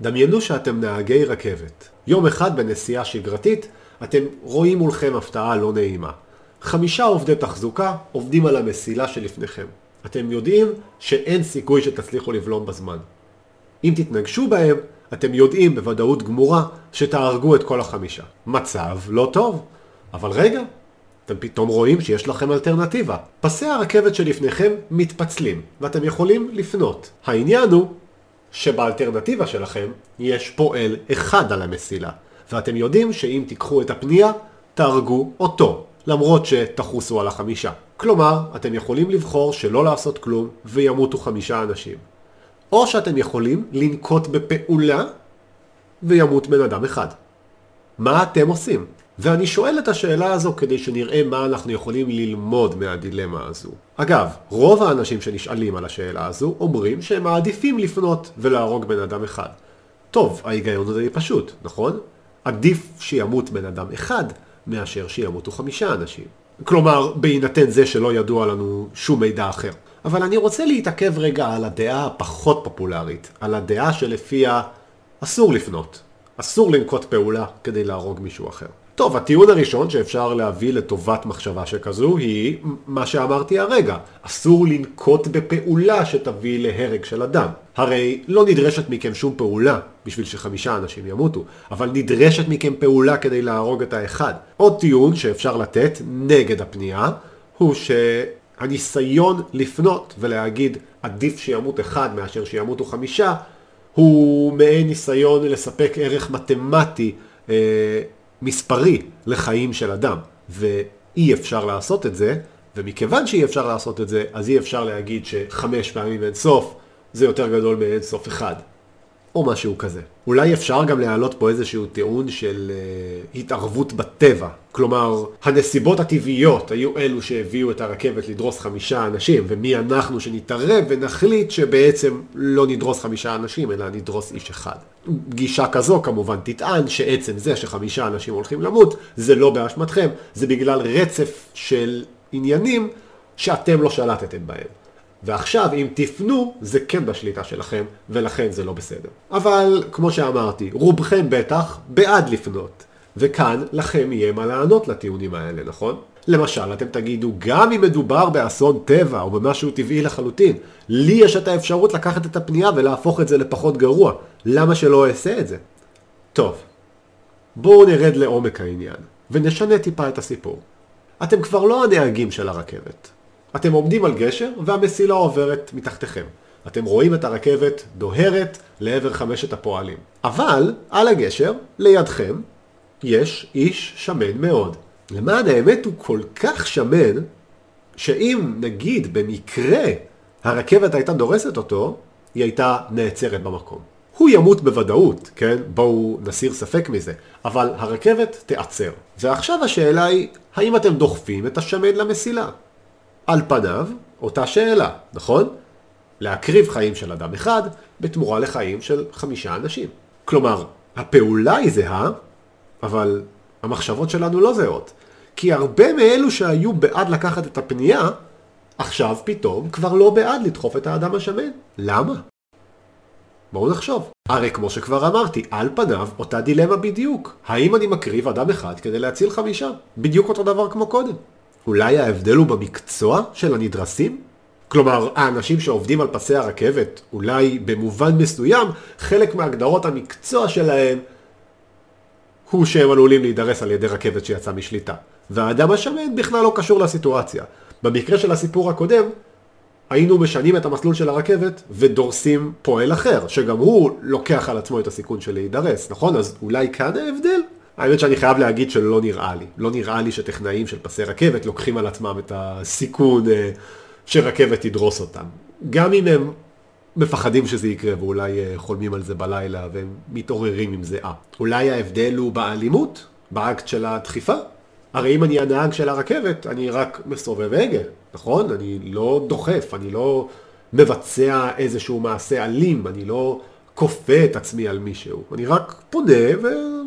דמיינו שאתם נהגי רכבת. יום אחד בנסיעה שגרתית, אתם רואים מולכם הפתעה לא נעימה. חמישה עובדי תחזוקה עובדים על המסילה שלפניכם. אתם יודעים שאין סיכוי שתצליחו לבלום בזמן. אם תתנגשו בהם, אתם יודעים בוודאות גמורה שתהרגו את כל החמישה. מצב לא טוב. אבל רגע, אתם פתאום רואים שיש לכם אלטרנטיבה. פסי הרכבת שלפניכם מתפצלים, ואתם יכולים לפנות. העניין הוא שבאלטרנטיבה שלכם יש פועל אחד על המסילה, ואתם יודעים שאם תיקחו את הפנייה, תהרגו אותו, למרות שתחוסו על החמישה. כלומר, אתם יכולים לבחור שלא לעשות כלום וימותו חמישה אנשים. או שאתם יכולים לנקוט בפעולה וימות בן אדם אחד. מה אתם עושים? ואני שואל את השאלה הזו כדי שנראה מה אנחנו יכולים ללמוד מהדילמה הזו. אגב, רוב האנשים שנשאלים על השאלה הזו אומרים שהם מעדיפים לפנות ולהרוג בן אדם אחד. טוב, ההיגיון הזה פשוט, נכון? עדיף שימות בן אדם אחד מאשר שימותו חמישה אנשים. כלומר, בהינתן זה שלא ידוע לנו שום מידע אחר. אבל אני רוצה להתעכב רגע על הדעה הפחות פופולרית, על הדעה שלפיה אסור לפנות, אסור לנקוט פעולה כדי להרוג מישהו אחר. טוב, הטיעון הראשון שאפשר להביא לטובת מחשבה שכזו היא מה שאמרתי הרגע, אסור לנקוט בפעולה שתביא להרג של אדם. הרי לא נדרשת מכם שום פעולה בשביל שחמישה אנשים ימותו, אבל נדרשת מכם פעולה כדי להרוג את האחד. עוד טיעון שאפשר לתת נגד הפנייה, הוא שהניסיון לפנות ולהגיד עדיף שימות אחד מאשר שימותו חמישה, הוא מעין ניסיון לספק ערך מתמטי אה, מספרי לחיים של אדם, ואי אפשר לעשות את זה, ומכיוון שאי אפשר לעשות את זה, אז אי אפשר להגיד שחמש פעמים אין סוף זה יותר גדול מאין סוף אחד. או משהו כזה. אולי אפשר גם להעלות פה איזשהו טיעון של uh, התערבות בטבע. כלומר, הנסיבות הטבעיות היו אלו שהביאו את הרכבת לדרוס חמישה אנשים, ומי אנחנו שנתערב ונחליט שבעצם לא נדרוס חמישה אנשים, אלא נדרוס איש אחד. גישה כזו כמובן תטען שעצם זה שחמישה אנשים הולכים למות, זה לא באשמתכם, זה בגלל רצף של עניינים שאתם לא שלטתם בהם. ועכשיו אם תפנו זה כן בשליטה שלכם ולכן זה לא בסדר. אבל כמו שאמרתי, רובכם בטח בעד לפנות. וכאן לכם יהיה מה לענות לטיעונים האלה, נכון? למשל, אתם תגידו, גם אם מדובר באסון טבע או במשהו טבעי לחלוטין, לי יש את האפשרות לקחת את הפנייה ולהפוך את זה לפחות גרוע. למה שלא אעשה את זה? טוב, בואו נרד לעומק העניין, ונשנה טיפה את הסיפור. אתם כבר לא הנהגים של הרכבת. אתם עומדים על גשר והמסילה עוברת מתחתיכם. אתם רואים את הרכבת דוהרת לעבר חמשת הפועלים. אבל על הגשר, לידכם, יש איש שמן מאוד. למען האמת הוא כל כך שמן, שאם נגיד במקרה הרכבת הייתה דורסת אותו, היא הייתה נעצרת במקום. הוא ימות בוודאות, כן? בואו נסיר ספק מזה. אבל הרכבת תיעצר. ועכשיו השאלה היא, האם אתם דוחפים את השמן למסילה? על פניו, אותה שאלה, נכון? להקריב חיים של אדם אחד בתמורה לחיים של חמישה אנשים. כלומר, הפעולה היא זהה, אבל המחשבות שלנו לא זהות. כי הרבה מאלו שהיו בעד לקחת את הפנייה, עכשיו פתאום כבר לא בעד לדחוף את האדם השמן. למה? בואו נחשוב. הרי כמו שכבר אמרתי, על פניו אותה דילמה בדיוק. האם אני מקריב אדם אחד כדי להציל חמישה? בדיוק אותו דבר כמו קודם. אולי ההבדל הוא במקצוע של הנדרסים? כלומר, האנשים שעובדים על פסי הרכבת, אולי במובן מסוים, חלק מהגדרות המקצוע שלהם הוא שהם עלולים להידרס על ידי רכבת שיצאה משליטה. והאדם השמן בכלל לא קשור לסיטואציה. במקרה של הסיפור הקודם, היינו משנים את המסלול של הרכבת ודורסים פועל אחר, שגם הוא לוקח על עצמו את הסיכון של להידרס, נכון? אז אולי כאן ההבדל? האמת שאני חייב להגיד שלא נראה לי. לא נראה לי שטכנאים של פסי רכבת לוקחים על עצמם את הסיכון אה, שרכבת תדרוס אותם. גם אם הם מפחדים שזה יקרה ואולי אה, חולמים על זה בלילה והם מתעוררים עם זה אה. אולי ההבדל הוא באלימות? באקט של הדחיפה? הרי אם אני הנהג של הרכבת, אני רק מסובב הגה, נכון? אני לא דוחף, אני לא מבצע איזשהו מעשה אלים, אני לא כופה את עצמי על מישהו. אני רק פונה ו...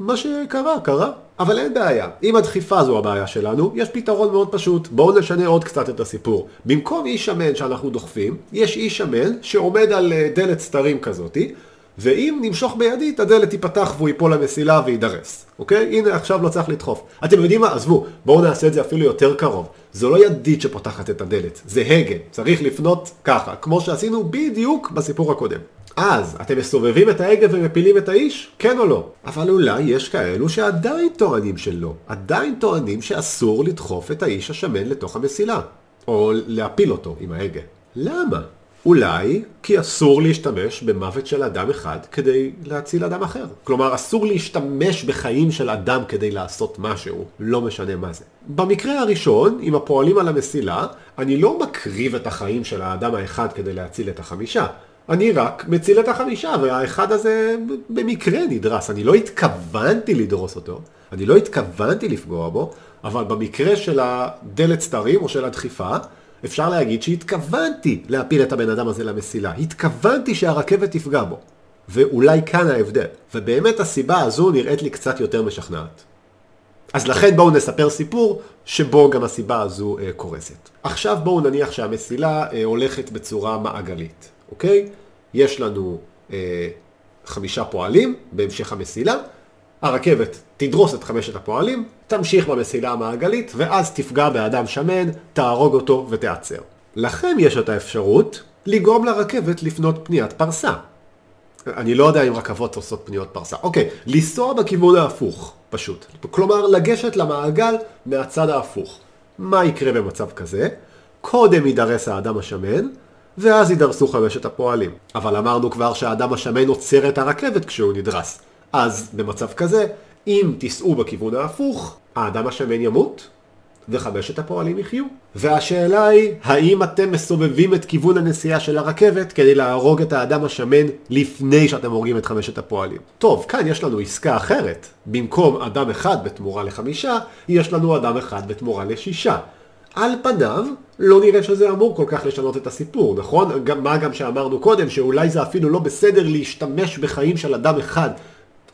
מה שקרה, קרה. אבל אין בעיה. אם הדחיפה זו הבעיה שלנו, יש פתרון מאוד פשוט. בואו נשנה עוד קצת את הסיפור. במקום איש שמן שאנחנו דוחפים, יש איש שמן שעומד על אה, דלת סתרים כזאתי, ואם נמשוך בידית, הדלת תיפתח והוא ייפול למסילה ויידרס. אוקיי? הנה, עכשיו לא צריך לדחוף. אתם יודעים מה? עזבו, בואו נעשה את זה אפילו יותר קרוב. זו לא ידית שפותחת את הדלת, זה הגה. צריך לפנות ככה, כמו שעשינו בדיוק בסיפור הקודם. אז, אתם מסובבים את ההגה ומפילים את האיש? כן או לא? אבל אולי יש כאלו שעדיין טוענים שלא. עדיין טוענים שאסור לדחוף את האיש השמן לתוך המסילה. או להפיל אותו עם ההגה. למה? אולי כי אסור להשתמש במוות של אדם אחד כדי להציל אדם אחר. כלומר, אסור להשתמש בחיים של אדם כדי לעשות משהו, לא משנה מה זה. במקרה הראשון, עם הפועלים על המסילה, אני לא מקריב את החיים של האדם האחד כדי להציל את החמישה. אני רק מציל את החמישה, והאחד הזה במקרה נדרס. אני לא התכוונתי לדרוס אותו, אני לא התכוונתי לפגוע בו, אבל במקרה של הדלת סתרים או של הדחיפה, אפשר להגיד שהתכוונתי להפיל את הבן אדם הזה למסילה. התכוונתי שהרכבת תפגע בו. ואולי כאן ההבדל. ובאמת הסיבה הזו נראית לי קצת יותר משכנעת. אז לכן בואו נספר סיפור שבו גם הסיבה הזו אה, קורסת. עכשיו בואו נניח שהמסילה אה, הולכת בצורה מעגלית, אוקיי? יש לנו אה, חמישה פועלים בהמשך המסילה, הרכבת תדרוס את חמשת הפועלים, תמשיך במסילה המעגלית, ואז תפגע באדם שמן, תהרוג אותו ותעצר. לכם יש את האפשרות לגרום לרכבת לפנות פניית פרסה. אני לא יודע אם רכבות עושות פניות פרסה. אוקיי, לנסוע בכיוון ההפוך, פשוט. כלומר, לגשת למעגל מהצד ההפוך. מה יקרה במצב כזה? קודם יידרס האדם השמן, ואז יידרסו חמשת הפועלים. אבל אמרנו כבר שהאדם השמן עוצר את הרכבת כשהוא נדרס. אז במצב כזה, אם תיסעו בכיוון ההפוך, האדם השמן ימות, וחמשת הפועלים יחיו. והשאלה היא, האם אתם מסובבים את כיוון הנסיעה של הרכבת כדי להרוג את האדם השמן לפני שאתם הורגים את חמשת הפועלים? טוב, כאן יש לנו עסקה אחרת. במקום אדם אחד בתמורה לחמישה, יש לנו אדם אחד בתמורה לשישה. על פניו, לא נראה שזה אמור כל כך לשנות את הסיפור, נכון? גם, מה גם שאמרנו קודם, שאולי זה אפילו לא בסדר להשתמש בחיים של אדם אחד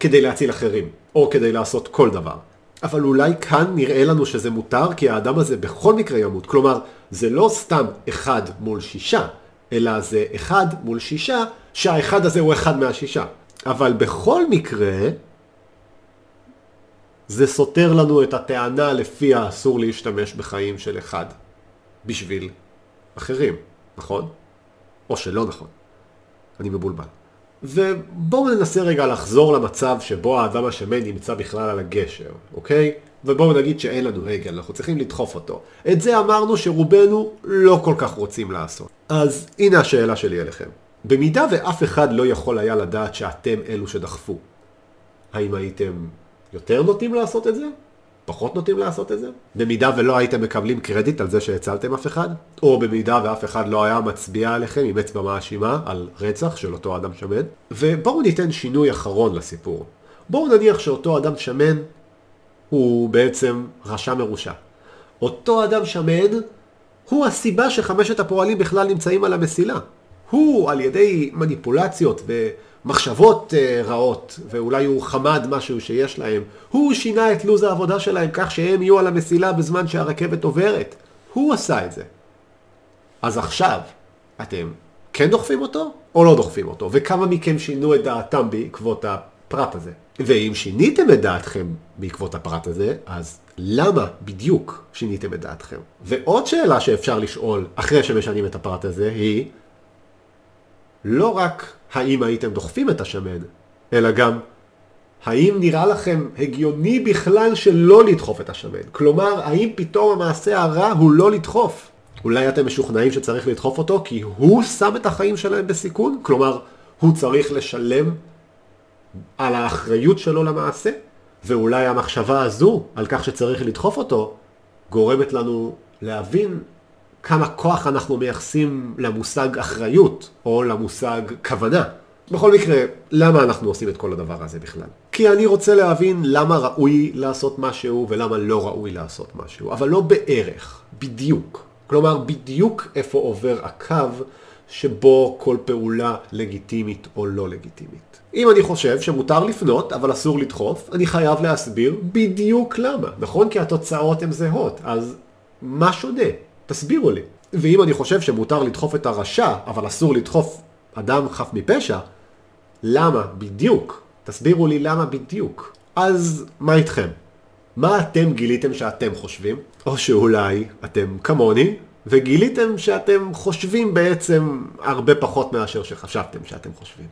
כדי להציל אחרים, או כדי לעשות כל דבר. אבל אולי כאן נראה לנו שזה מותר, כי האדם הזה בכל מקרה ימות. כלומר, זה לא סתם אחד מול שישה, אלא זה אחד מול שישה, שהאחד הזה הוא אחד מהשישה. אבל בכל מקרה, זה סותר לנו את הטענה לפיה אסור להשתמש בחיים של אחד בשביל אחרים, נכון? או שלא נכון. אני מבולבל. ובואו ננסה רגע לחזור למצב שבו האדם השמן נמצא בכלל על הגשר, אוקיי? ובואו נגיד שאין לנו הגל, אנחנו צריכים לדחוף אותו. את זה אמרנו שרובנו לא כל כך רוצים לעשות. אז הנה השאלה שלי אליכם. במידה ואף אחד לא יכול היה לדעת שאתם אלו שדחפו, האם הייתם יותר נוטים לעשות את זה? פחות נוטים לעשות את זה? במידה ולא הייתם מקבלים קרדיט על זה שהצלתם אף אחד? או במידה ואף אחד לא היה מצביע עליכם עם אצבע מאשימה על רצח של אותו אדם שמן? ובואו ניתן שינוי אחרון לסיפור. בואו נניח שאותו אדם שמן הוא בעצם רשע מרושע. אותו אדם שמן הוא הסיבה שחמשת הפועלים בכלל נמצאים על המסילה. הוא על ידי מניפולציות ו... מחשבות uh, רעות, ואולי הוא חמד משהו שיש להם. הוא שינה את לו"ז העבודה שלהם כך שהם יהיו על המסילה בזמן שהרכבת עוברת. הוא עשה את זה. אז עכשיו, אתם כן דוחפים אותו, או לא דוחפים אותו? וכמה מכם שינו את דעתם בעקבות הפרט הזה? ואם שיניתם את דעתכם בעקבות הפרט הזה, אז למה בדיוק שיניתם את דעתכם? ועוד שאלה שאפשר לשאול אחרי שמשנים את הפרט הזה היא, לא רק האם הייתם דוחפים את השמן, אלא גם האם נראה לכם הגיוני בכלל שלא לדחוף את השמן? כלומר, האם פתאום המעשה הרע הוא לא לדחוף? אולי אתם משוכנעים שצריך לדחוף אותו כי הוא שם את החיים שלהם בסיכון? כלומר, הוא צריך לשלם על האחריות שלו למעשה? ואולי המחשבה הזו על כך שצריך לדחוף אותו גורמת לנו להבין כמה כוח אנחנו מייחסים למושג אחריות, או למושג כוונה. בכל מקרה, למה אנחנו עושים את כל הדבר הזה בכלל? כי אני רוצה להבין למה ראוי לעשות משהו ולמה לא ראוי לעשות משהו, אבל לא בערך, בדיוק. כלומר, בדיוק איפה עובר הקו שבו כל פעולה לגיטימית או לא לגיטימית. אם אני חושב שמותר לפנות אבל אסור לדחוף, אני חייב להסביר בדיוק למה, נכון? כי התוצאות הן זהות, אז מה שונה? תסבירו לי. ואם אני חושב שמותר לדחוף את הרשע, אבל אסור לדחוף אדם חף מפשע, למה בדיוק? תסבירו לי למה בדיוק. אז מה איתכם? מה אתם גיליתם שאתם חושבים? או שאולי אתם כמוני, וגיליתם שאתם חושבים בעצם הרבה פחות מאשר שחשבתם שאתם חושבים.